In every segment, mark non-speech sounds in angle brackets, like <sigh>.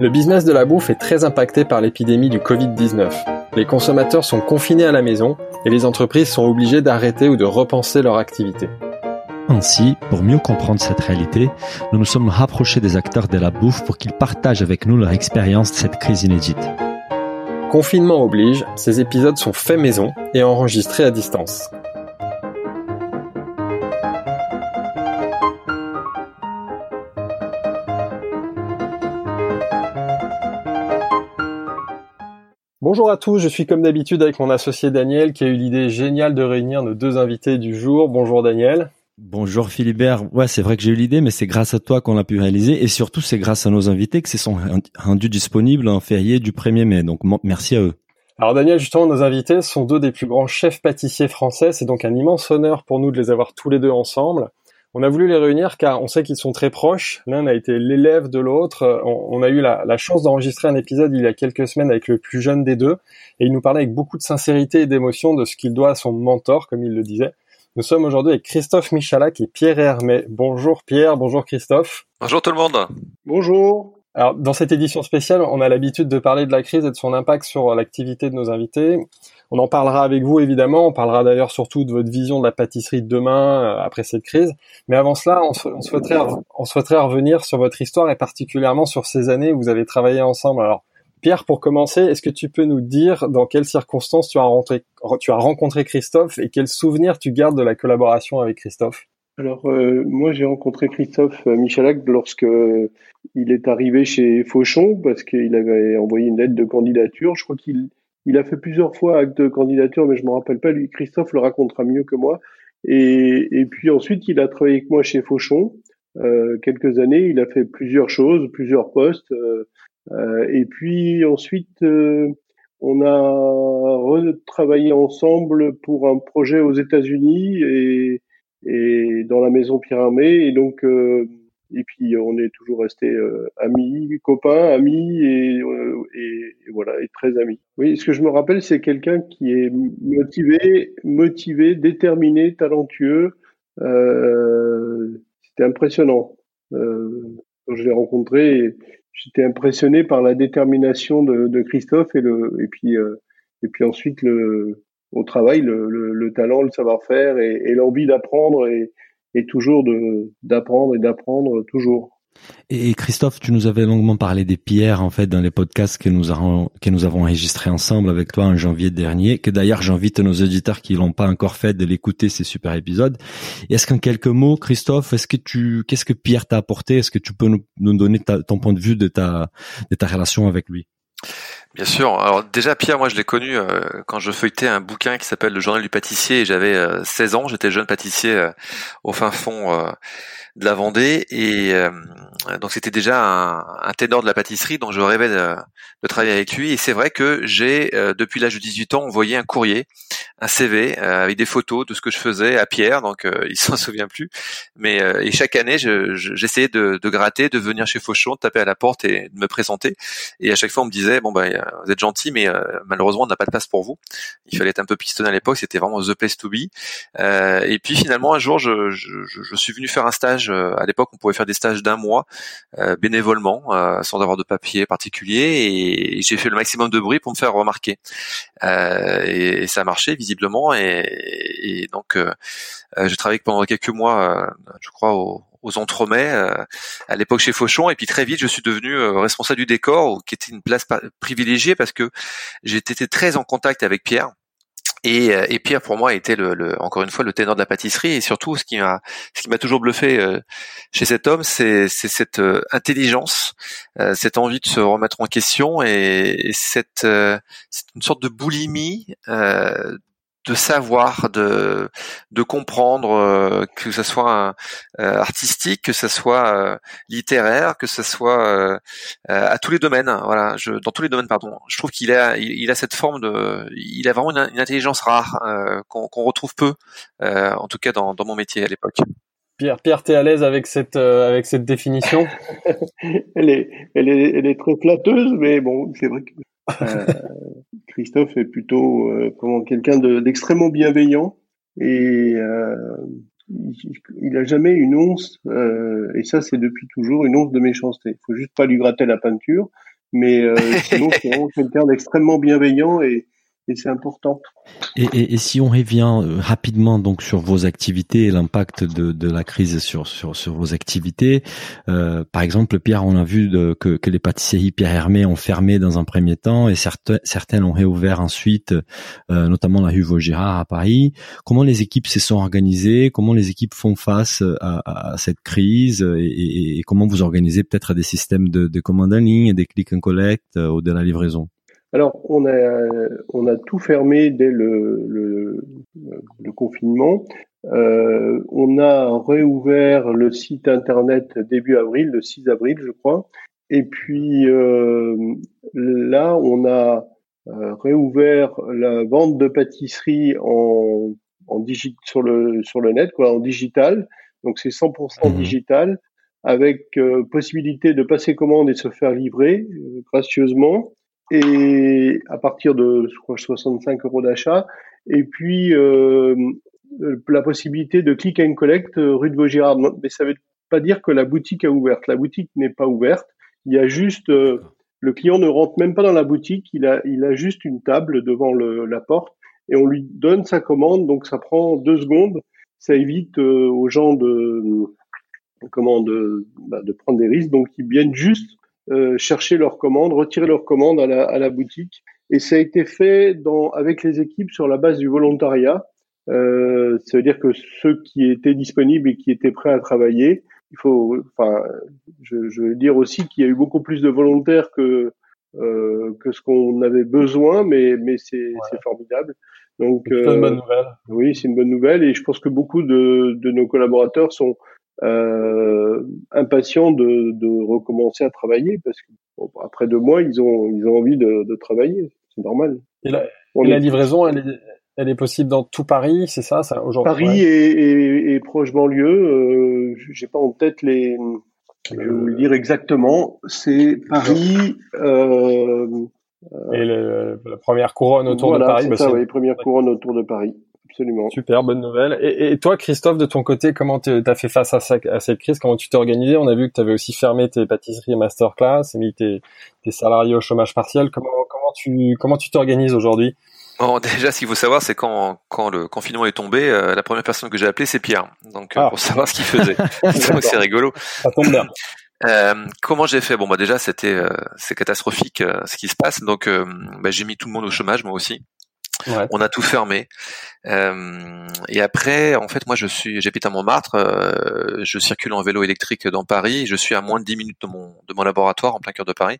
Le business de la bouffe est très impacté par l'épidémie du Covid-19. Les consommateurs sont confinés à la maison et les entreprises sont obligées d'arrêter ou de repenser leur activité. Ainsi, pour mieux comprendre cette réalité, nous nous sommes rapprochés des acteurs de la bouffe pour qu'ils partagent avec nous leur expérience de cette crise inédite. Confinement oblige, ces épisodes sont faits maison et enregistrés à distance. Bonjour à tous, je suis comme d'habitude avec mon associé Daniel qui a eu l'idée géniale de réunir nos deux invités du jour. Bonjour Daniel. Bonjour Philibert. Ouais, c'est vrai que j'ai eu l'idée, mais c'est grâce à toi qu'on l'a pu réaliser et surtout c'est grâce à nos invités que c'est sont rendus disponibles en férié du 1er mai. Donc merci à eux. Alors Daniel, justement, nos invités sont deux des plus grands chefs pâtissiers français. C'est donc un immense honneur pour nous de les avoir tous les deux ensemble. On a voulu les réunir car on sait qu'ils sont très proches. L'un a été l'élève de l'autre. On, a eu la, chance d'enregistrer un épisode il y a quelques semaines avec le plus jeune des deux et il nous parlait avec beaucoup de sincérité et d'émotion de ce qu'il doit à son mentor, comme il le disait. Nous sommes aujourd'hui avec Christophe Michalak et Pierre Hermé. Bonjour Pierre, bonjour Christophe. Bonjour tout le monde. Bonjour. Alors, dans cette édition spéciale, on a l'habitude de parler de la crise et de son impact sur l'activité de nos invités. On en parlera avec vous évidemment. On parlera d'ailleurs surtout de votre vision de la pâtisserie de demain euh, après cette crise. Mais avant cela, on, souhaiterait, on souhaiterait revenir sur votre histoire et particulièrement sur ces années où vous avez travaillé ensemble. Alors, Pierre, pour commencer, est-ce que tu peux nous dire dans quelles circonstances tu as rencontré, tu as rencontré Christophe et quels souvenirs tu gardes de la collaboration avec Christophe? Alors, euh, moi, j'ai rencontré Christophe euh, Michalak lorsque il est arrivé chez Fauchon parce qu'il avait envoyé une lettre de candidature. Je crois qu'il il a fait plusieurs fois acte de candidature, mais je me rappelle pas. Lui, Christophe le racontera mieux que moi. Et, et puis ensuite, il a travaillé avec moi chez Fauchon euh, quelques années. Il a fait plusieurs choses, plusieurs postes. Euh, euh et puis ensuite, euh, on a retravaillé ensemble pour un projet aux États-Unis et, et dans la maison Armé. Et donc euh, et puis on est toujours resté euh, amis, copains, amis euh, et, et, voilà, et très amis. Oui, ce que je me rappelle, c'est quelqu'un qui est motivé, motivé, déterminé, talentueux. Euh, C'était impressionnant. Euh, quand je l'ai rencontré, j'étais impressionné par la détermination de, de, Christophe et le et puis et puis ensuite le au travail, le, le, le talent, le savoir-faire et, et l'envie d'apprendre et et toujours de d'apprendre et d'apprendre toujours. Et Christophe, tu nous avais longuement parlé des pierres en fait dans les podcasts que nous avons que nous avons enregistrés ensemble avec toi en janvier dernier. Que d'ailleurs j'invite nos auditeurs qui l'ont pas encore fait de l'écouter ces super épisodes. Est-ce qu'en quelques mots, Christophe, est-ce que tu qu'est-ce que Pierre t'a apporté? Est-ce que tu peux nous, nous donner ton point de vue de ta de ta relation avec lui? Bien sûr. Alors déjà Pierre, moi je l'ai connu euh, quand je feuilletais un bouquin qui s'appelle Le Journal du pâtissier j'avais 16 euh, ans, j'étais jeune pâtissier euh, au fin fond de la Vendée. Et donc c'était déjà un, un, ténor de la pâtisserie donc je rêvais de, de travailler avec lui. Et c'est vrai que j'ai depuis l'âge de 18 ans envoyé un courrier, un CV avec des photos de ce que je faisais à Pierre. Donc il <laughs> s'en souvient plus. Mais et chaque année j'essayais de, de, gratter, de venir chez Fauchon, de taper à la porte et de me présenter. Et à chaque fois on me disait bon bah vous êtes gentil, mais euh, malheureusement on n'a pas de place pour vous. Il fallait être un peu pistonné à l'époque, c'était vraiment the place to be. Euh, et puis finalement un jour, je, suis venu faire un stage. Euh, à l'époque, on pouvait faire des stages d'un mois bénévolement, sans avoir de papier particulier, et j'ai fait le maximum de bruit pour me faire remarquer. Et, ça a marché visiblement, et, et donc j'ai travaillé pendant quelques mois, je crois, au, aux entremets euh, à l'époque chez Fauchon. Et puis très vite je suis devenu euh, responsable du décor qui était une place privilégiée parce que j'étais très en contact avec Pierre. Et, euh, et, Pierre pour moi était le, le, encore une fois le ténor de la pâtisserie. Et surtout ce qui m'a ce qui m'a toujours bluffé chez cet homme c'est cette intelligence cette envie de se remettre en question et, et cette, une sorte de boulimie de savoir, de de comprendre euh, que ce soit euh, artistique, que ce soit euh, littéraire, que ce soit à tous les domaines. Hein, voilà, je, dans tous les domaines, pardon. Je trouve qu'il a il, a cette forme de, il a vraiment une, intelligence rare qu'on retrouve peu, en tout cas dans, dans mon métier à l'époque. Pierre, Pierre, t'es à l'aise avec cette avec cette définition? <laughs> Elle est elle est elle est très flatteuse, mais bon, c'est vrai que euh, Christophe est plutôt euh, comment quelqu'un d'extrêmement bienveillant et euh, il a jamais une once, et ça c'est depuis toujours, une once de méchanceté. Il faut juste pas lui gratter la peinture. Mais euh, sinon, c'est vraiment <laughs> quelqu'un d'extrêmement bienveillant et, et c'est important. Et, et, et, si on revient euh, rapidement donc sur vos activités et l'impact de, de la crise sur, sur, sur vos activités, euh, par exemple Pierre, on a vu de, que, que les pâtisseries Pierre Hermé ont fermé dans un premier temps et certaines certaines ont réouvert ensuite, euh, notamment la rue Vaugirard à Paris. Comment les équipes se sont organisées? Comment les équipes font face à, à cette crise? Et, et, comment vous organisez peut-être des systèmes de, de commande en ligne, des click and collect euh, ou de la livraison? Alors, on a, on a tout fermé dès le, le, le confinement. Euh, on a réouvert le site internet début avril, le 6 avril, je crois. Et puis euh, là, on a euh, réouvert la vente de pâtisserie en, en digi sur le sur le net, quoi, en digital. Donc c'est 100% mmh digital, avec euh, possibilité de passer commande et se faire livrer gracieusement et à partir de je crois 65 euros d'achat. Et puis euh, euh, la possibilité de click and collect euh, rue de Vaugirard. Mais ça veut pas dire que la boutique est ouverte. La boutique n'est pas ouverte. Il y a juste euh, le client ne rentre même pas dans la boutique. Il a il a juste une table devant le, la porte et on lui donne sa commande. Donc ça prend deux secondes. Ça évite aux gens de comment de, bah, de prendre des risques. Donc ils viennent juste euh, chercher leurs commandes, retirer leurs commandes à la, à la, boutique. Et ça a été fait dans, avec les équipes sur la base du volontariat. Euh, ça veut dire que ceux qui étaient disponibles et qui étaient prêts à travailler, il faut, enfin, je, je veux dire aussi qu'il y a eu beaucoup plus de volontaires que euh, que ce qu'on avait besoin, mais mais c'est c'est formidable. Donc, c'est une bonne euh, nouvelle. Oui, c'est une bonne nouvelle, et je pense que beaucoup de, de nos collaborateurs sont euh, impatients de, de, recommencer à travailler parce que après deux mois, ils ont, ils ont envie de, de travailler. C'est normal. Et la, la livraison, elle est, elle est possible dans tout Paris, c'est ça, ça aujourd'hui? Paris et, et, proche banlieue. Euh, J'ai pas en tête les. Je vais vous le dire exactement. C'est Paris. Euh, et le, la première couronne autour de Paris. C'est bah ça, oui, première couronne autour de Paris. Absolument. Super, bonne nouvelle. Et, et toi, Christophe, de ton côté, comment tu as fait face à, à, cette crise? Comment tu t'es organisé? On a vu que tu avais aussi fermé tes pâtisseries et masterclass et mis tes, tes salariés au chômage partiel. Comment, comment tu comment tu t'organises aujourd'hui? Bon, <laughs> déjà, ce qu'il faut savoir, c'est quand, quand le confinement est tombé, euh, la première personne que j'ai appelée, c'est Pierre. Donc, euh, ah. pour savoir ce qu'il faisait. <laughs> <laughs> Donc, c'est rigolo. Ça tombe bien. Euh, comment j'ai fait? Bon, bah déjà, c'était euh, c'est catastrophique ce qui se passe. Donc, bah, j'ai mis tout le monde au chômage, moi aussi. On a tout fermé. Euh, et après, en fait, moi, je suis, j'habite à Montmartre. Euh, je circule en vélo électrique dans Paris. Je suis à moins de 10 minutes de mon de mon laboratoire en plein cœur de Paris.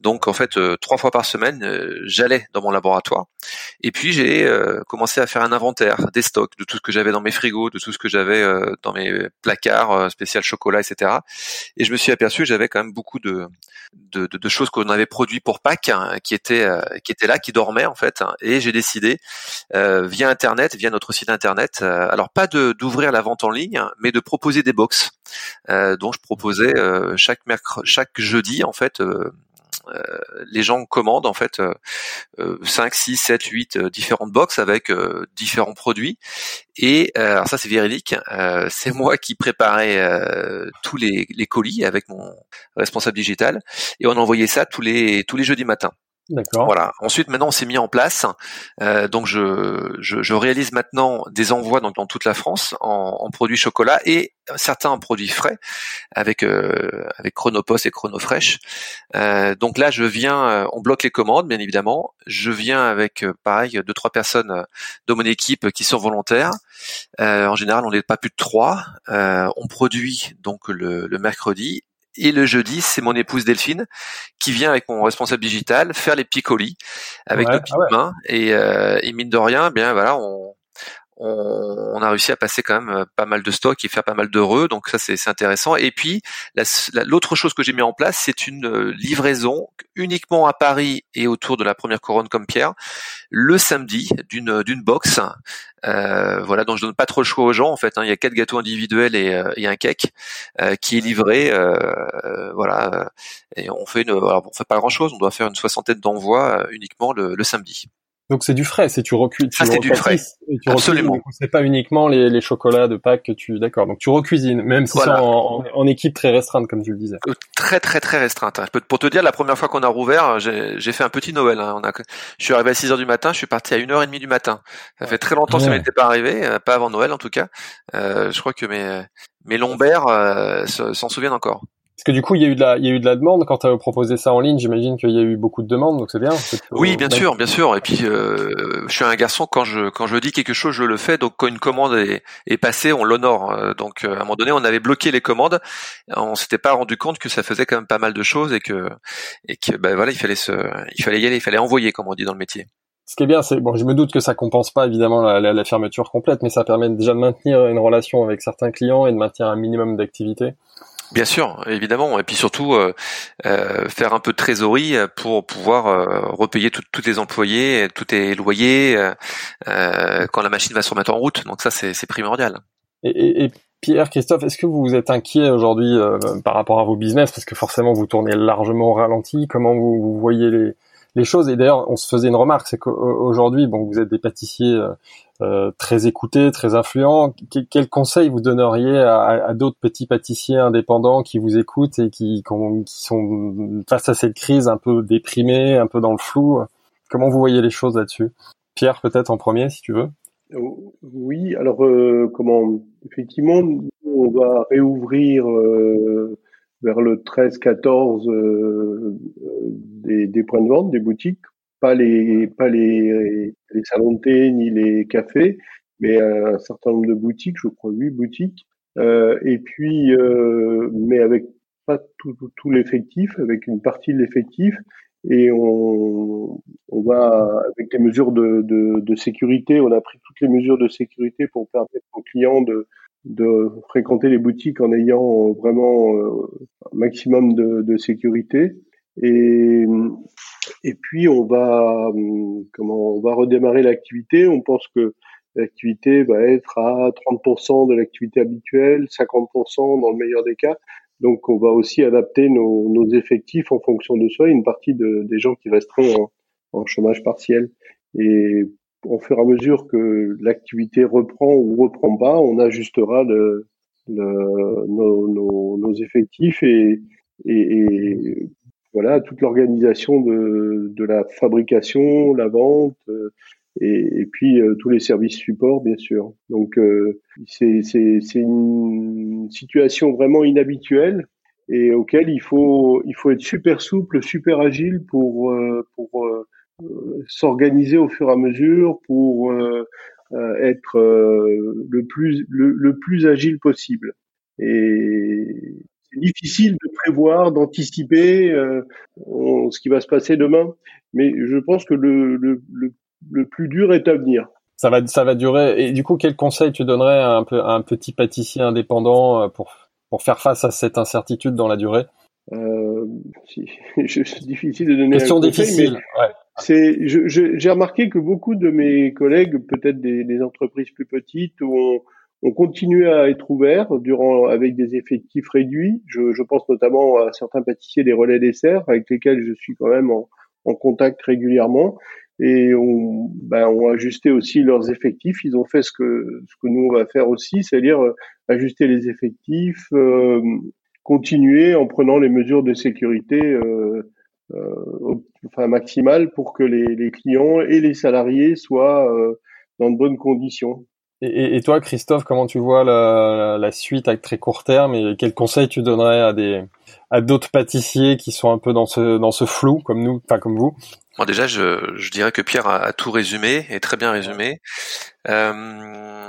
Donc, en fait, euh, trois fois par semaine, euh, j'allais dans mon laboratoire. Et puis, j'ai euh, commencé à faire un inventaire des stocks, de tout ce que j'avais dans mes frigos, de tout ce que j'avais dans mes placards spécial chocolat, etc. Et je me suis aperçu, j'avais quand même beaucoup de de, de, choses qu'on avait produit pour Pâques, hein, qui étaient qui étaient là, qui dormaient en fait. Et j'ai décidé via internet via notre site internet. Euh, alors pas de d'ouvrir la vente en ligne, mais de proposer des box. Euh, dont je proposais euh, chaque mercredi, chaque jeudi en fait. Les gens commandent en fait 5, 6, 7, 8 différentes box avec différents produits. Et alors ça c'est véridique, c'est moi qui préparais tous les, les, colis avec mon responsable digital et on envoyait ça tous les tous les jeudis matins. D'accord. Voilà. Ensuite, maintenant, on s'est mis en place. Euh, donc, je, je, je, réalise maintenant des envois dans toute la France en, en produits chocolat et certains en produits frais avec euh, avec Chronopost et Chronofresh. Euh, donc là, je viens, euh, on bloque les commandes, bien évidemment. Je viens avec euh, pareil deux trois personnes de mon équipe qui sont volontaires. en général, on n'est pas plus de trois. on produit donc le, le mercredi et le jeudi, c'est mon épouse Delphine qui vient avec mon responsable digital faire les petits colis avec nos petites ah mains. Et, euh, et, mine de rien, bien voilà, on, on, a réussi à passer quand même euh, pas mal de stocks et faire pas mal d'heureux, donc ça c'est intéressant. Et puis l'autre chose que j'ai mis en place, c'est une euh, livraison uniquement à Paris et autour de la première couronne comme Pierre, le samedi d'une d'une box. Euh, voilà, dont je donne pas trop le choix aux gens en fait. Hein. Il y a quatre gâteaux individuels et, euh, un cake qui est livré. voilà, et on fait une, fait pas grand chose. On doit faire une soixantaine d'envois uniquement le samedi. Donc c'est du frais, c'est tu recuis, tu ah, c'est du frais. tu Absolument. C'est pas uniquement les, les, chocolats de Pâques que tu, d'accord. Donc tu recuisines, même si c'est en, en, équipe très restreinte, comme tu le disais. Euh, très très très restreinte. Hein. Pour te dire, la première fois qu'on a rouvert, j'ai fait un petit Noël. Hein. On a, je suis arrivé à 6 heures du matin, je suis parti à 1h30 du matin. Ça fait très longtemps que ça n'était pas arrivé, euh, pas avant Noël en tout cas. Euh, je crois que mes mes lombaires euh, s'en souviennent encore. Parce que du coup, il y a eu de la, il y a eu de la demande quand tu as proposé ça en ligne. J'imagine qu'il y a eu beaucoup de demandes, donc c'est bien. Oui, bien sûr, bien sûr. Et puis, euh, je suis un garçon quand je quand je dis quelque chose, je le fais. Donc, quand une commande est, est passée, on l'honore. Euh, donc, euh, à un moment donné, on avait bloqué les commandes. On s'était pas rendu compte que ça faisait quand même pas mal de choses et que et que ben voilà, il fallait se, il fallait y aller, il fallait envoyer, comme on dit dans le métier. Ce qui est bien, c'est bon, je me doute que ça compense pas évidemment la, la, la fermeture complète, mais ça permet déjà de maintenir une relation avec certains clients et de maintenir un minimum d'activité. Bien sûr, évidemment, et puis surtout euh, euh, faire un peu de trésorerie pour pouvoir euh, repayer tous les employés, tous les loyers quand la machine va se remettre en route. Donc ça, c'est primordial. Et, et, Pierre, Christophe, est-ce que vous vous êtes inquiet aujourd'hui par rapport à vos business? Parce que forcément vous tournez largement au ralenti Comment vous, vous voyez les, les choses. Et d'ailleurs, on se faisait une remarque, c'est qu'aujourd'hui, bon, vous êtes des pâtissiers euh, euh très écoutés, très influents. quel conseil vous donneriez à, d'autres petits pâtissiers indépendants qui vous écoutent et qui, qui sont face à cette crise un peu déprimés, un peu dans le flou? Comment vous voyez les choses là-dessus? Pierre, peut-être en premier, si tu veux. Oh, oui, alors euh, comment? Effectivement, on va réouvrir euh, vers le 13-14 euh, des, des, points de vente, des boutiques, pas les pas les, les salons de thé ni les cafés, mais un certain nombre de boutiques, je crois huit boutiques, euh, et puis euh, mais avec pas tout, tout, tout l'effectif, avec une partie de l'effectif, et on, on va avec les mesures de, de, sécurité, on a pris toutes les mesures de sécurité pour permettre aux clients de de fréquenter les boutiques en ayant vraiment euh, un maximum de, de, sécurité. Et, et puis on va comment on va redémarrer l'activité. On pense que l'activité va être à 30% de l'activité habituelle, 50% dans le meilleur des cas. Donc on va aussi adapter nos, nos effectifs en fonction de soi. Une partie de, des gens qui resteront en, en chômage partiel. Et au fur à mesure que l'activité reprend ou reprend pas, on ajustera le, le, nos, nos, nos, effectifs et, et, voilà toute l'organisation de, de, la fabrication, la vente euh, et, et puis euh, tous les services support bien sûr. Donc euh, c'est une situation vraiment inhabituelle et auquel il faut il faut être super souple, super agile pour pour euh, s'organiser au fur et à mesure pour euh, euh, être le plus le, plus agile possible. Et c'est difficile de prévoir, d'anticiper ce qui va se passer demain, mais je pense que le, le, le, plus dur est à venir. Ça va, ça va durer. Et du coup, quel conseil tu donnerais à un, à un petit pâtissier indépendant pour, pour faire face à cette incertitude dans la durée? Euh, <laughs> c'est difficile de donner Question un conseil, difficile. ouais. C'est, j'ai remarqué que beaucoup de mes collègues, peut-être des, des, entreprises plus petites, ont, ont continué à être ouverts durant avec des effectifs réduits. Je, je, pense notamment à certains pâtissiers des relais desserts avec lesquels je suis quand même en, en contact régulièrement et ont, ben, ont ajusté aussi leurs effectifs. Ils ont fait ce que ce que nous on va faire aussi, c'est-à-dire euh, ajuster les effectifs, euh, continuer en prenant les mesures de sécurité. Euh, euh, enfin maximale pour que les, les, clients et les salariés soient euh, dans de bonnes conditions. Et, et, toi, Christophe, comment tu vois la, la, suite à très court terme et quels conseils tu donnerais à des à d'autres pâtissiers qui sont un peu dans ce dans ce flou comme nous, pas comme vous? Moi déjà, je, je dirais que Pierre a, a, tout résumé et très bien résumé. Euh,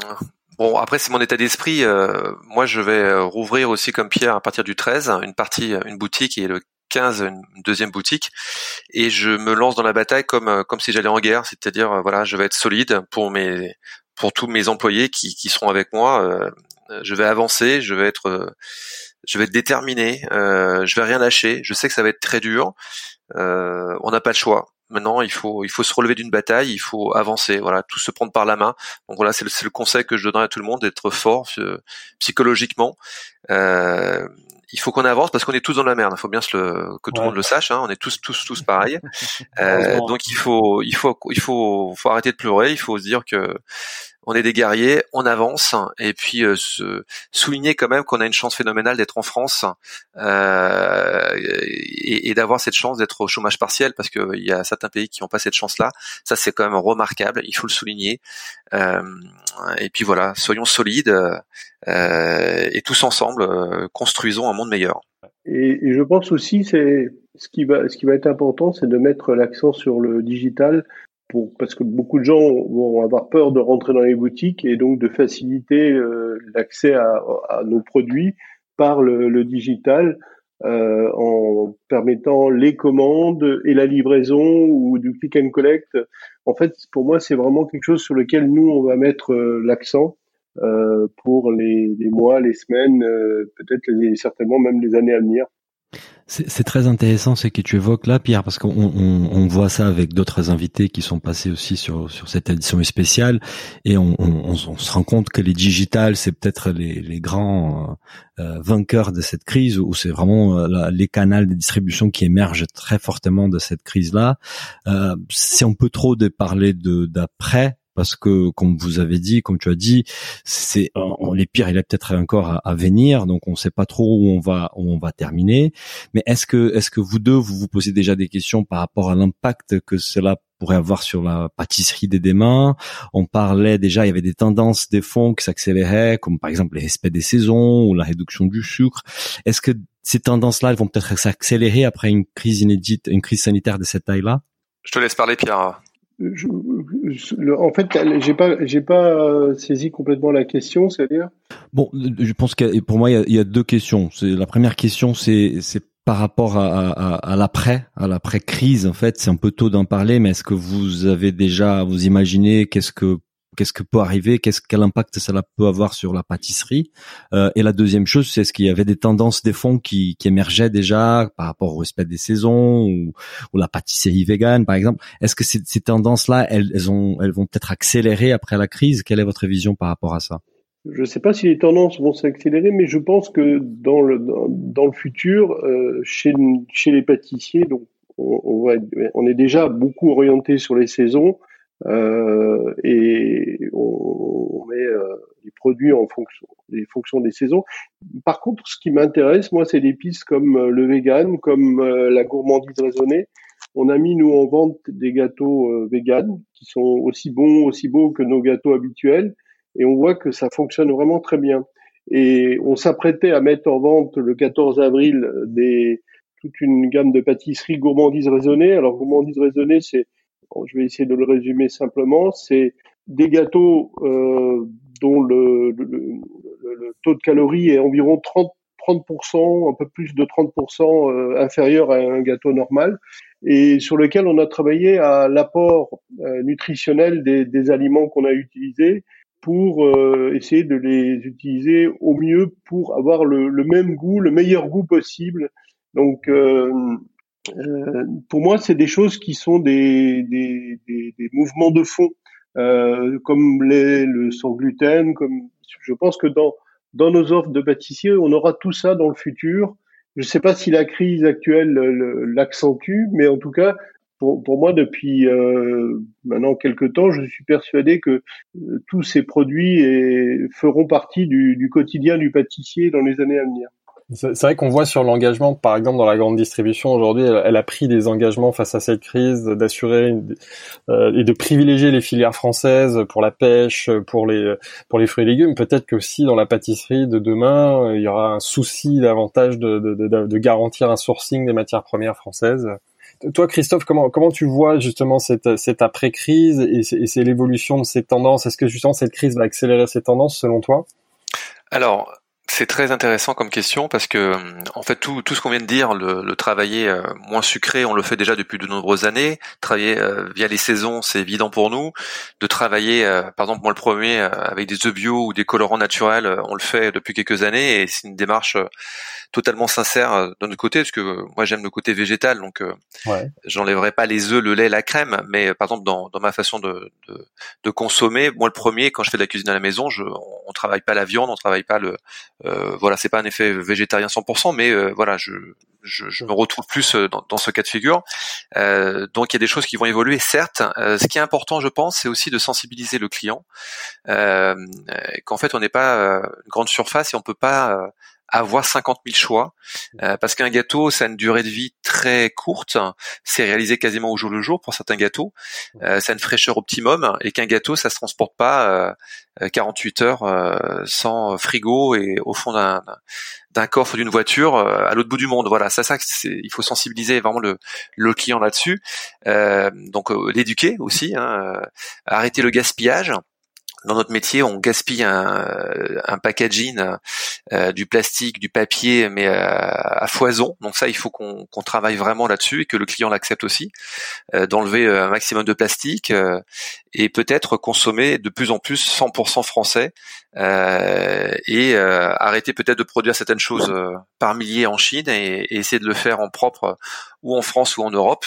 Bon, après c'est mon état d'esprit. Euh, moi, je vais rouvrir aussi comme Pierre à partir du 13, une partie, une boutique et le 15 une deuxième boutique et je me lance dans la bataille comme euh, comme si j'allais en guerre, c'est-à-dire euh, voilà, je vais être solide pour mes pour tous mes employés qui qui seront avec moi, euh, je vais avancer, je vais être je vais être déterminé, je vais rien lâcher, je sais que ça va être très dur. on n'a pas le choix. Maintenant, il faut il faut se relever d'une bataille, il faut avancer, voilà, tout se prendre par la main. Donc voilà, c'est le, le, conseil que je donnerais à tout le monde d'être fort psychologiquement. Euh, il faut qu'on avance parce qu'on est tous dans la merde. Il faut bien se le, que tout le monde le sache. Hein. On est tous, tous, tous pareils. <laughs> Euh, donc il faut, il faut, il faut, faut arrêter de pleurer. Il faut se dire que on est des guerriers, on avance, et puis euh, se souligner quand même qu'on a une chance phénoménale d'être en France euh, et, et d'avoir cette chance d'être au chômage partiel, parce qu'il y a certains pays qui n'ont pas cette chance-là. Ça, c'est quand même remarquable. Il faut le souligner. Euh, et puis voilà, soyons solides euh, et tous ensemble euh, construisons un monde meilleur. Et, je pense aussi, c'est ce qui va, ce qui va être important, c'est de mettre l'accent sur le digital pour, parce que beaucoup de gens vont avoir peur de rentrer dans les boutiques et donc de faciliter euh, l'accès à, à, nos produits par le, le digital euh, en permettant les commandes et la livraison ou du click and collect. En fait, pour moi, c'est vraiment quelque chose sur lequel nous, on va mettre euh, l'accent euh, pour les, les, mois, les semaines, euh, peut-être certainement même les années à venir. C'est très intéressant ce que tu évoques là, Pierre, parce qu'on on, on voit ça avec d'autres invités qui sont passés aussi sur, cette édition spéciale, et on, on se rend compte que les digitales, c'est peut-être les, grands euh, vainqueurs de cette crise, ou c'est vraiment euh, les canaux de distribution qui émergent très fortement de cette crise-là. Euh, c'est un peu trop de parler d'après parce que comme vous avez dit, comme tu as dit, c'est les pires, il est peut-être encore à, venir, donc on ne sait pas trop où on va où on va terminer. Mais est-ce que est-ce que vous deux vous vous posez déjà des questions par rapport à l'impact que cela pourrait avoir sur la pâtisserie des demain? On parlait déjà, il y avait des tendances des fonds qui s'accéléraient, comme par exemple les respect des saisons ou la réduction du sucre. Est-ce que ces tendances-là, elles vont peut-être s'accélérer après une crise inédite, une crise sanitaire de cette taille-là? Je te laisse parler, Pierre en fait, j'ai pas, j'ai pas euh, saisi complètement la question, c'est-à-dire? Bon, je pense que pour moi, il y a, deux questions. La première question, c'est, c'est par rapport à, à, à l'après, à l'après crise. En fait, c'est un peu tôt d'en parler, mais est-ce que vous avez déjà, vous imaginez qu'est-ce que qu'est-ce que peut arriver, qu'est-ce quel impact cela peut avoir sur la pâtisserie. Euh, et la deuxième chose, c'est ce qu'il y avait des tendances des fonds qui, qui émergeaient déjà par rapport au respect des saisons ou, ou la pâtisserie végane, par exemple? Est-ce que ces, ces tendances-là, elles, elles, ont, elles vont peut-être accélérer après la crise? Quelle est votre vision par rapport à ça? Je ne sais pas si les tendances vont s'accélérer, mais je pense que dans le dans, le futur, euh, chez chez les pâtissiers, donc on, on, va, on est déjà beaucoup orienté sur les saisons. Euh, et on, on met euh, les produits en fonction des fonctions des saisons. Par contre, ce qui m'intéresse, moi, c'est des pistes comme euh, le vegan, comme euh, la gourmandise raisonnée. On a mis nous en vente des gâteaux euh, vegan qui sont aussi bons, aussi beaux que nos gâteaux habituels, et on voit que ça fonctionne vraiment très bien. Et on s'apprêtait à mettre en vente le 14 avril des toute une gamme de pâtisseries gourmandise raisonnée. Alors gourmandise raisonnée, c'est je vais essayer de le résumer simplement, c'est des gâteaux euh, dont le, taux de calories est environ 30, 30%, un peu plus de 30% euh, inférieur à un gâteau normal, et sur lequel on a travaillé à l'apport euh, nutritionnel des, des aliments qu'on a utilisés pour essayer de les utiliser au mieux pour avoir le, même goût, le meilleur goût possible. Donc euh, pour moi, c'est des choses qui sont des, des, des, des mouvements de fond, euh, comme les, le sans gluten. Comme je pense que dans dans nos offres de pâtissiers, on aura tout ça dans le futur. Je ne sais pas si la crise actuelle l'accentue, mais en tout cas, pour, pour moi, depuis euh, maintenant quelques temps, je suis persuadé que euh, tous ces produits et, feront partie du, du quotidien du pâtissier dans les années à venir. C'est vrai qu'on voit sur l'engagement, par exemple dans la grande distribution aujourd'hui, elle, a pris des engagements face à cette crise, d'assurer euh, et de privilégier les filières françaises pour la pêche, pour les pour les fruits et légumes. Peut-être que aussi dans la pâtisserie de demain, il y aura un souci davantage de, de, de, de garantir un sourcing des matières premières françaises. Toi, Christophe, comment comment tu vois justement cette cette après crise et c'est l'évolution de ces tendances? Est-ce que justement cette crise va accélérer ces tendances selon toi? Alors, c'est très intéressant comme question parce que en fait tout, tout ce qu'on vient de dire, le, le, travailler euh, moins sucré, on le fait déjà depuis de nombreuses années. Travailler euh, via les saisons, c'est évident pour nous. De travailler, euh, par exemple moi le premier, avec des œufs bio ou des colorants naturels, on le fait depuis quelques années et c'est une démarche totalement sincère euh, de notre côté, parce que moi j'aime le côté végétal, donc euh, ouais. j'enlèverai pas les œufs, le lait, la crème, mais par exemple dans, dans ma façon de, de, de, consommer, moi le premier, quand je fais de la cuisine à la maison, je, on, travaille pas la viande, on travaille pas le, voilà, c'est pas un effet végétarien 100%, mais voilà, je, me retrouve plus dans, dans, ce cas de figure. donc il y a des choses qui vont évoluer, certes. ce qui est important, je pense, c'est aussi de sensibiliser le client, qu'en fait on n'est pas une grande surface et on peut pas avoir 50 000 choix mmh. euh, parce qu'un gâteau ça a une durée de vie très courte. C'est réalisé quasiment au jour le jour pour certains gâteaux. Euh, ça a une fraîcheur optimum et qu'un gâteau ça se transporte pas euh, 48 heures euh, sans frigo et au fond d'un d'un coffre d'une voiture euh, à l'autre bout du monde. Voilà ça ça il faut sensibiliser vraiment le le client là-dessus. Donc l'éduquer aussi hein, arrêter le gaspillage dans notre métier, on gaspille un, un packaging, euh, du plastique, du papier, mais euh, à foison. Donc ça, il faut qu'on travaille vraiment là-dessus et que le client l'accepte aussi, euh, d'enlever un maximum de plastique et peut-être consommer de plus en plus 100% français et arrêter peut-être de produire certaines choses par milliers en Chine et, et, essayer de le faire en propre ou en France ou en Europe.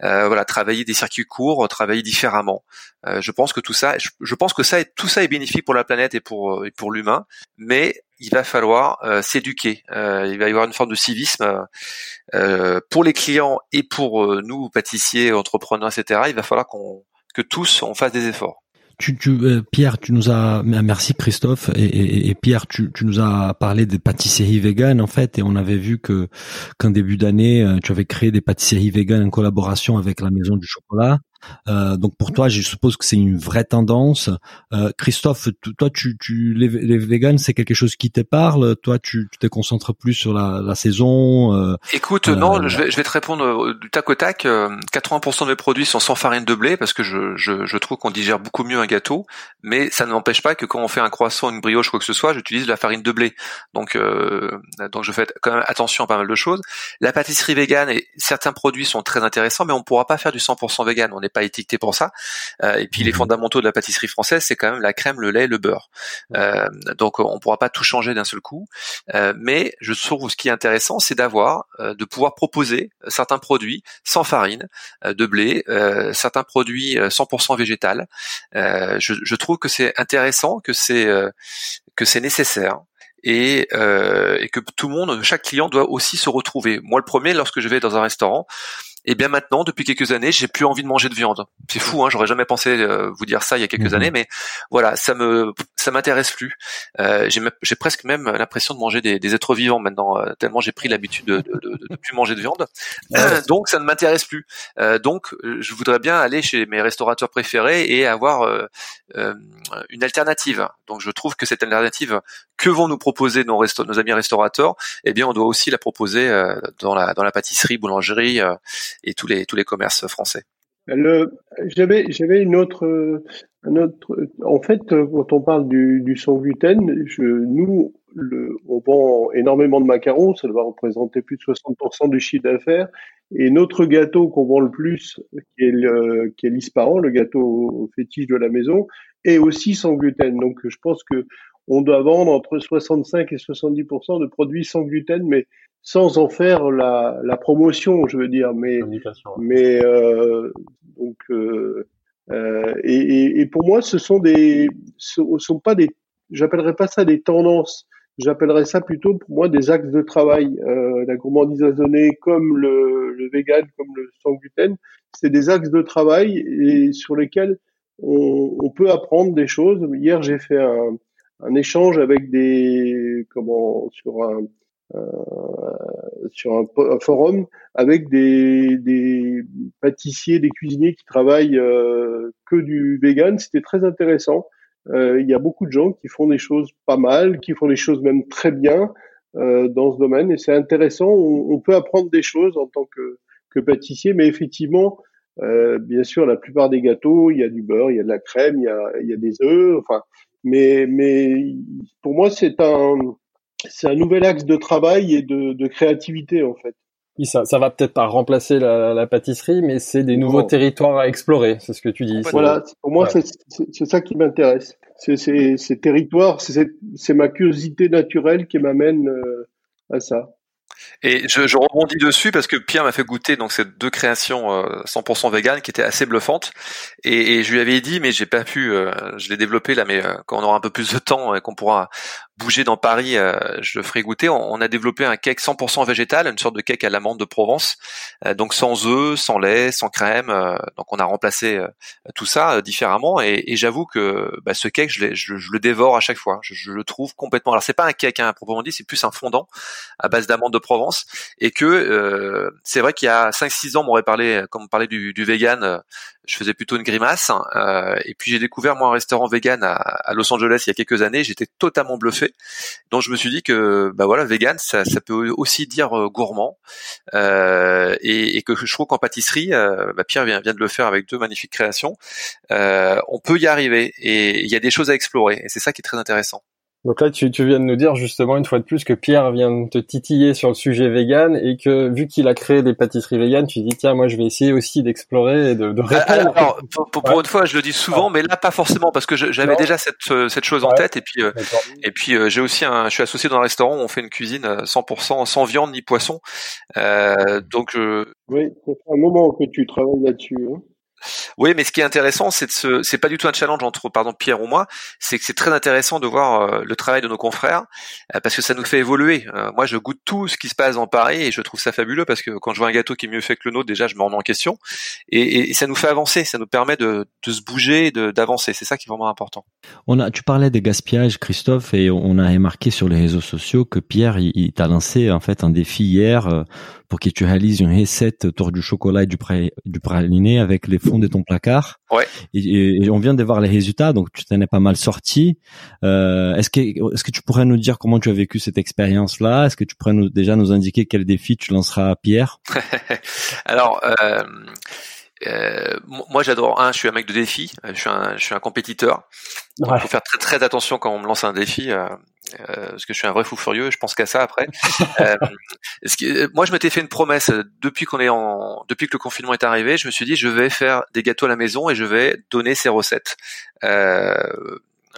voilà, travailler des circuits courts, travailler différemment. Euh, je pense que tout ça, je, pense que ça, est, tout ça est bénéfique pour la planète et pour euh, pour l'humain, mais il va falloir euh, s'éduquer. il va y avoir une forme de civisme pour les clients et pour nous pâtissiers, entrepreneurs, etc. Il va falloir qu'on que tous on fasse des efforts. Tu, tu, Pierre, tu nous as merci Christophe et, Pierre, tu, nous as parlé des pâtisseries véganes en fait et on avait vu que qu'en début d'année tu avais créé des pâtisseries véganes en collaboration avec la Maison du Chocolat. Euh, donc pour toi, je suppose que c'est une vraie tendance. Euh, Christophe, toi, tu, tu les, les véganes, c'est quelque chose qui te parle? Toi, tu, tu te concentres plus sur la, la saison. Euh, Écoute, non, euh, je vais, je vais te répondre du tac au tac. 80% de mes produits sont sans farine de blé parce que je, je, je trouve qu'on digère beaucoup mieux un gâteau, mais ça ne m'empêche pas que quand on fait un croissant, une brioche, quoi que ce soit, j'utilise la farine de blé. Donc, donc je fais quand même attention à pas mal de choses. La pâtisserie végane et certains produits sont très intéressants, mais on pourra pas faire du 100% vegan. On est pas étiqueté pour ça. Euh, et puis les mhm. fondamentaux de la pâtisserie française, c'est quand même la crème, le lait, le beurre. Euh, donc on pourra pas tout changer d'un seul coup. Euh, mais je trouve ce qui est intéressant, c'est d'avoir, de pouvoir proposer certains produits sans farine de blé, certains produits 100% végétal. Je, je, trouve que c'est intéressant, que c'est que c'est nécessaire. Et, euh, et, que tout le monde, chaque client doit aussi se retrouver. Moi, le premier, lorsque je vais dans un restaurant, et eh bien maintenant, depuis quelques années, j'ai plus envie de manger de viande. C'est fou, hein, j'aurais jamais pensé euh, vous dire ça il y a quelques mhm. années, mais voilà, ça me ça m'intéresse plus. Euh, j'ai presque même l'impression de manger des, des, êtres vivants maintenant, euh, tellement j'ai pris l'habitude de, de, de, de, plus manger de viande. donc ça ne m'intéresse plus. Euh, donc je voudrais bien aller chez mes restaurateurs préférés et avoir une alternative. Donc je trouve que cette alternative que vont nous proposer nos, nos amis restaurateurs, eh bien on doit aussi la proposer dans la dans la pâtisserie, boulangerie et tous les tous les commerces français. J'avais j'avais une autre un autre. En fait, quand on parle du, sans gluten, nous on vend énormément de macarons, ça doit représenter plus de 60% du chiffre d'affaires. Et notre gâteau qu'on vend le plus, qui est le, qui est l'isparan, le gâteau fétiche de la maison, est aussi sans gluten. Donc, je pense que on doit vendre entre 65 et 70% de produits sans gluten, mais sans en faire la, la promotion, je veux dire. Mais, mais euh, donc, euh, euh, et, et, pour moi, ce sont des, ce sont pas des, j'appellerais pas ça des tendances. J'appellerais ça plutôt pour moi des axes de travail. Euh, la gourmandise assaisonnée comme le, le vegan, comme le sans gluten, c'est des axes de travail et sur lesquels on, on peut apprendre des choses. Hier, j'ai fait un, un échange avec des comment sur un euh, sur un, forum avec des, des, pâtissiers, des cuisiniers qui travaillent euh, que du vegan. C'était très intéressant. Euh, il y a beaucoup de gens qui font des choses pas mal, qui font des choses même très bien dans ce domaine, et c'est intéressant. On, peut apprendre des choses en tant que, que pâtissier, mais effectivement, bien sûr, la plupart des gâteaux, il y a du beurre, il y a de la crème, il y a, y a des œufs, enfin, mais, mais pour moi, c'est un, c'est un nouvel axe de travail et de, de créativité en fait. Oui, ça, ça va peut-être pas remplacer la, la pâtisserie, mais c'est des nouveaux territoires à explorer, c'est ce que tu dis. Voilà, pour moi, c'est ça qui m'intéresse. C'est ces territoires, c'est ma curiosité naturelle qui m'amène euh, à ça. Et je, je, rebondis dessus parce que Pierre m'a fait goûter donc ces deux créations 100% euh, véganes qui étaient assez bluffantes. Et, et je lui avais dit, mais j'ai pas pu, euh, je l'ai développé là, mais euh, quand on aura un peu plus de temps et qu'on pourra bouger dans Paris, je le ferai goûter. On, a développé un cake 100% végétal, une sorte de cake à l'amande de Provence, donc sans œufs, sans lait, sans crème. donc on a remplacé tout ça différemment. Et, et j'avoue que bah, ce cake, je, je, je, le dévore à chaque fois. Je, je, le trouve complètement. Alors c'est pas un cake hein, proprement dit, c'est plus un fondant à base d'amande de Provence. Et que c'est vrai qu'il y a 5-6 ans, on m'aurait parlé, comme on parlait du, du vegan, je faisais plutôt une grimace. Euh, et puis j'ai découvert moi un restaurant vegan à, Los Angeles il y a quelques années. J'étais totalement bluffé. Donc je me suis dit que bah voilà, vegan, ça, peut aussi dire euh, gourmand. Euh, et, que je trouve qu'en pâtisserie, bah Pierre vient, de le faire avec deux magnifiques créations. On peut y arriver et il y a des choses à explorer. Et c'est ça qui est très intéressant. Donc là, tu, tu, viens de nous dire justement une fois de plus que Pierre vient de te titiller sur le sujet vegan et que vu qu'il a créé des pâtisseries vegan, tu dis tiens moi je vais essayer aussi d'explorer et de, de répondre. Alors, pour, pour, une fois, je le dis souvent, mais là pas forcément parce que j'avais déjà cette, euh, cette chose en tête et puis euh, et puis euh, j'ai aussi un, je suis associé dans un restaurant où on fait une cuisine 100% sans viande ni poisson. Euh, donc oui, ça fait un moment que tu travailles là-dessus. Hein. Oui, mais ce qui est intéressant, c'est ce, c'est pas du tout un challenge entre pardon Pierre ou moi, c'est que c'est très intéressant de voir euh, le travail de nos confrères euh, parce que ça nous fait évoluer. Euh, moi, je goûte tout ce qui se passe dans Paris et je trouve ça fabuleux parce que quand je vois un gâteau qui est mieux fait que le nôtre, déjà, je me remets en question et, et ça nous fait avancer, ça nous permet de, de se bouger, de, d'avancer. C'est ça qui est vraiment important. On a, tu parlais des gaspillages, Christophe, et on a remarqué sur les réseaux sociaux que Pierre, il, il t'a lancé en fait un défi hier pour que tu réalises une recette autour du chocolat et du, du praliné avec les fonds de ton placard. Ouais. Et, on vient de voir les résultats, donc tu t'en es pas mal sorti. Euh, est-ce que est-ce que tu pourrais nous dire comment tu as vécu cette expérience-là? Est-ce que tu pourrais nous, déjà nous indiquer quel défi tu lanceras à Pierre? <laughs> Alors. Euh... Euh, moi, j'adore. Un, je suis un mec de défi. Je suis un, je suis un compétiteur. Il faut faire très très attention quand on me lance un défi. Euh, euh, parce que je suis un vrai fou furieux, je pense qu'à ça après. <laughs> euh, ce moi, je m'étais fait une promesse depuis qu'on est en, depuis que le confinement est arrivé. Je me suis dit, je vais faire des gâteaux à la maison et je vais donner ces recettes. Euh,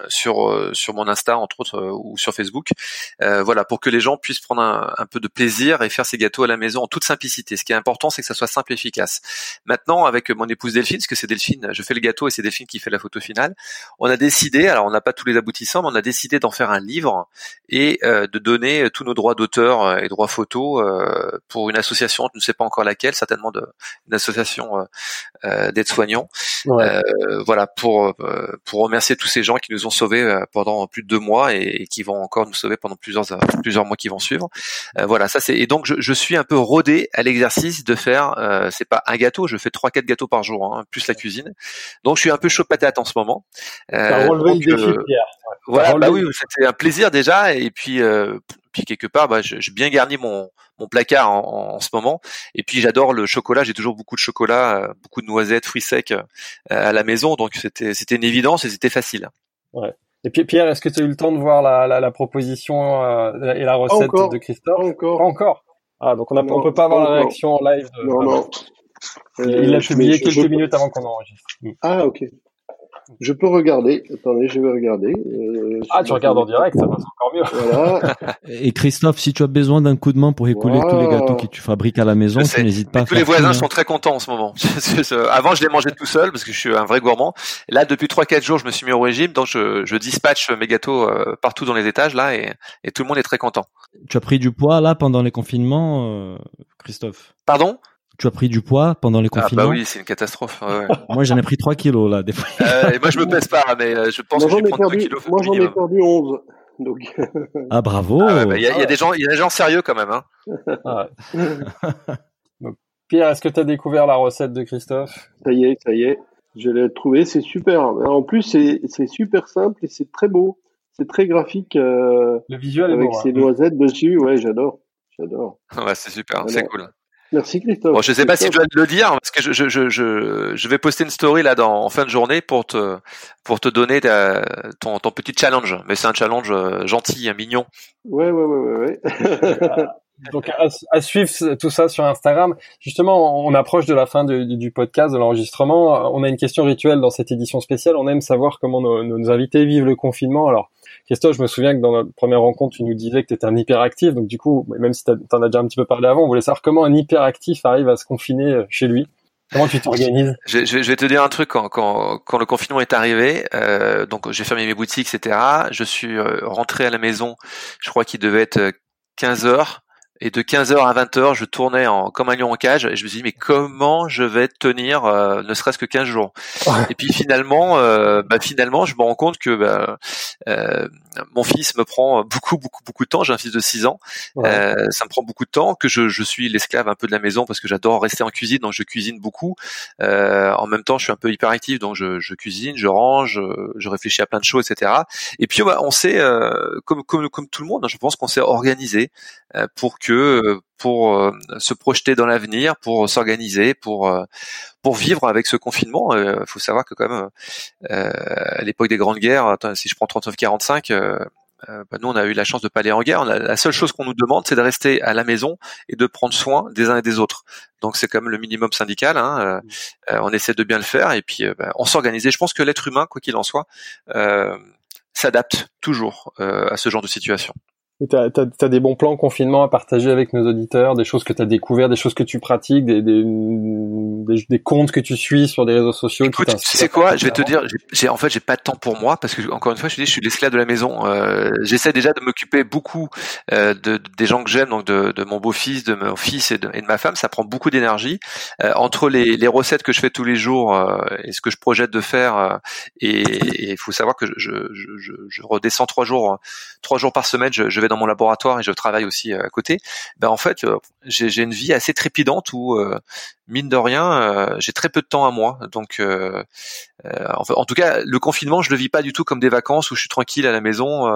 sur euh, sur mon Insta entre autres euh, ou sur Facebook. Euh, voilà pour que les gens puissent prendre un, peu de plaisir et faire ces gâteaux à la maison en toute simplicité. Ce qui est important, c'est que ça soit simple et efficace. Maintenant, avec mon épouse Delphine, parce que c'est Delphine, je fais le gâteau et c'est Delphine qui fait la photo finale. On a décidé, alors on n'a pas tous les aboutissants, mais on a décidé d'en faire un livre et de donner tous nos droits d'auteur et droits photo pour une association, je ne sais pas encore laquelle, certainement de, une association d'aides-soignants. voilà pour pour remercier tous ces gens qui nous ont ont sauvés euh, pendant plus de deux mois et, qui vont encore nous sauver pendant plusieurs euh, plusieurs mois qui vont suivre. Euh, voilà, ça c'est et donc je, je, suis un peu rodé à l'exercice de faire. Euh, c'est pas un gâteau, je fais trois quatre gâteaux par jour, hein, plus la cuisine. Donc je suis un peu chaud patate en ce moment. Euh, relevé le défi, Pierre. Voilà, bah oui, c'était un plaisir déjà et puis puis quelque part, bah, j'ai bien garni mon mon placard en, en, ce moment. Et puis j'adore le chocolat. J'ai toujours beaucoup de chocolat, beaucoup de noisettes, fruits secs à la maison. Donc c'était c'était une évidence et c'était facile. Ouais. Et puis Pierre, est-ce que tu as eu le temps de voir la, la, la proposition euh, et la recette de Christophe? Pas encore. Pas encore? Ah, donc on ne peut pas avoir la réaction en live. De... Non, non. il l'a euh, publié quelques minutes avant qu'on enregistre. Ah, ok. Je peux regarder. Attendez, je vais regarder. Euh, ah, tu regardes en direct, ça va encore mieux. Voilà. <laughs> Et Christophe, si tu as besoin d'un coup de main pour écouler tous les gâteaux que tu fabriques à la maison, tu n'hésites pas. tous les voisins sont très contents en ce moment. <laughs> Avant, je les mangeais tout seul parce que je suis un vrai gourmand. Là, depuis 3-4 jours, je me suis mis au régime, donc je, je dispatche mes gâteaux euh, partout dans les étages là, et, et, tout le monde est très content. Tu as pris du poids là pendant les confinements, euh, Christophe? Pardon? Tu as pris du poids pendant les confinements Ah bah oui, c'est une catastrophe. Ouais. <laughs> moi, j'en ai pris 3 kilos là. Des fois. Euh, et moi, je me pèse pas, mais euh, je pense moi, que j'ai perdu, kilos. Moi, j'en ai perdu 11. Donc... <laughs> ah bravo. Ah, il y, a, y, a des gens, il y a des gens sérieux quand même. Hein. Ah <laughs> donc, Pierre, est-ce que tu as découvert la recette de Christophe? Ça y est, ça y est. Je l'ai trouvé, c'est super. En plus, c'est super simple et c'est très beau. C'est très graphique. Euh, le visuel avec est beau, ces hein. noisettes dessus, ouais, j'adore, j'adore. Ouais, c'est super, c'est cool. Merci Christophe. Bon, je sais pas si je dois le dire parce que je, je, je, je, je vais poster une story là dans en fin de journée pour te pour te donner ta, ton, ton petit challenge. Mais c'est un challenge euh, gentil, mignon. Ouais ouais ouais ouais. ouais. <laughs> <laughs> Donc à, à, suivre tout ça sur Instagram. Justement, on approche de la fin du, du podcast, de l'enregistrement. On a une question rituelle dans cette édition spéciale. On aime savoir comment nos, nos invités vivent le confinement. Alors, Christophe, je me souviens que dans notre première rencontre, tu nous disais que tu étais un hyperactif. Donc du coup, même si tu en as déjà un petit peu parlé avant, on voulait savoir comment un hyperactif arrive à se confiner euh, chez lui. Comment tu t'organises? Je, je, vais te dire un truc quand, quand, quand le confinement est arrivé. Euh, donc j'ai fermé mes boutiques, etc. Je suis euh, rentré à la maison. Je crois qu'il devait être 15 heures. Et de 15h à 20h, je tournais en, comme un lion en cage et je me suis dit mais comment je vais tenir euh, ne serait-ce que 15 jours? Et puis finalement euh, bah, finalement, je me rends compte que bah, euh, mon fils me prend beaucoup beaucoup beaucoup de temps, j'ai un fils de 6 ans. Euh, ça me prend beaucoup de temps que je, je suis l'esclave un peu de la maison parce que j'adore rester en cuisine donc je cuisine beaucoup. en même temps, je suis un peu hyperactif donc je, je cuisine, je range, je réfléchis à plein de choses etc. Et puis bah, on sait comme comme comme tout le monde, hein, je pense qu'on s'est organisé pour que euh, pour euh, se projeter dans l'avenir, pour s'organiser, pour euh, pour vivre avec ce confinement. Il faut savoir que quand même à l'époque des grandes guerres, si je prends 39-45, bah, nous on a eu la chance de pas aller en guerre. la seule chose qu'on nous demande, c'est de rester à la maison et de prendre soin des uns et des autres. Donc c'est quand même le minimum syndical. Hein. on essaie de bien le faire et puis bah, on s'organise. Je pense que l'être humain, quoi qu'il en soit, s'adapte toujours à ce genre de situation. Et t'as, as, des bons plans confinement à partager avec nos auditeurs, des choses que tu as découvert, des choses que tu pratiques, des, des, des, comptes que tu suis sur des réseaux sociaux. Écoute, tu sais quoi, je vais te dire, j'ai en fait j'ai pas de temps pour moi parce que encore une fois, je te dis, je suis l'esclave de la maison. Euh, j'essaie déjà de m'occuper beaucoup euh, de, des gens que j'aime, donc de, de mon beau-fils, de mon fils et de, et de, ma femme. Ça prend beaucoup d'énergie. Euh, entre les, les, recettes que je fais tous les jours euh, et ce que je projette de faire, euh, et il faut savoir que je, je, je, je, redescends trois jours, trois jours par semaine. Je, je vais dans mon laboratoire et je travaille aussi euh, à côté, ben en fait euh, j'ai une vie assez trépidante où euh, mine de rien j'ai très peu de temps à moi. Donc en, tout cas le confinement je le vis pas du tout comme des vacances où je suis tranquille à la maison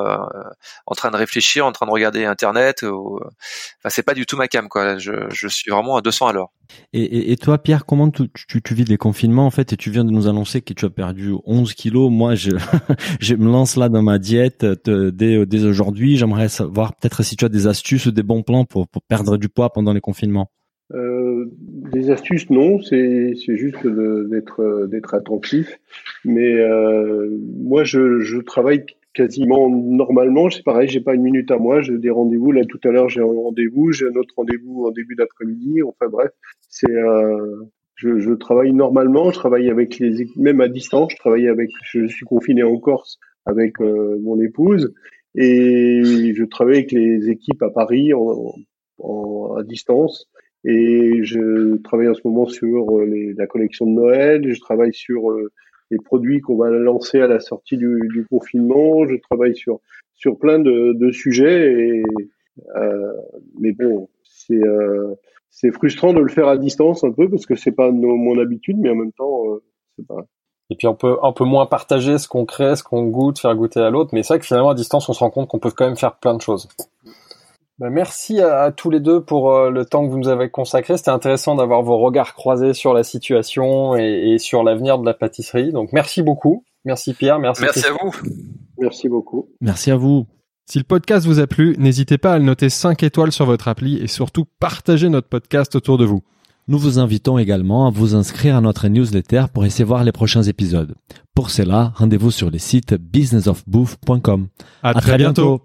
en train de réfléchir, en train de regarder internet. Enfin c'est pas du tout ma cam quoi. Je, je suis vraiment à 200 à l'heure. Et, et, toi, Pierre, comment tu, tu, tu, vis les confinements en fait Et tu viens de nous annoncer que tu as perdu 11 kilos. Moi, je, <laughs> je me lance là dans ma diète dès, dès aujourd'hui. J'aimerais savoir peut-être si tu as des astuces ou des bons plans pour, pour perdre du poids pendant les confinements. Euh, des astuces, non. C'est juste d'être d'être attentif. Mais euh, moi, je, je travaille quasiment normalement. C'est pareil, j'ai pas une minute à moi. J'ai des rendez-vous. Là, tout à l'heure, j'ai un rendez-vous. J'ai un autre rendez-vous en début d'après-midi. Enfin bref, c'est euh, je, je, travaille normalement. Je travaille avec les même à distance. Je travaille avec. Je suis confiné en Corse avec euh, mon épouse et je travaille avec les équipes à Paris en, en à distance. Et je travaille en ce moment sur les, la collection de Noël. Je travaille sur euh, les produits qu'on va lancer à la sortie du, du, confinement. Je travaille sur sur plein de, de sujets. Et, euh, mais bon, c'est euh, c'est frustrant de le faire à distance un peu parce que c'est pas mon habitude, mais en même temps, euh, c'est pas. Et puis on peut un peu moins partager ce qu'on crée, ce qu'on goûte, faire goûter à l'autre. Mais c'est vrai que finalement à distance, on se rend compte qu'on peut quand même faire plein de choses. Ben, merci à, tous les deux pour euh, le temps que vous nous avez consacré. C'était intéressant d'avoir vos regards croisés sur la situation et, et sur l'avenir de la pâtisserie. Donc merci beaucoup. Merci Pierre. Merci. Merci à vous. Merci beaucoup. Merci à vous. Si le podcast vous a plu, n'hésitez pas à le noter 5 étoiles sur votre appli et surtout partagez notre podcast autour de vous. Nous vous invitons également à vous inscrire à notre newsletter pour essayer voir les prochains épisodes. Pour cela, rendez-vous sur le site businessofbooth.com. À, très, bientôt.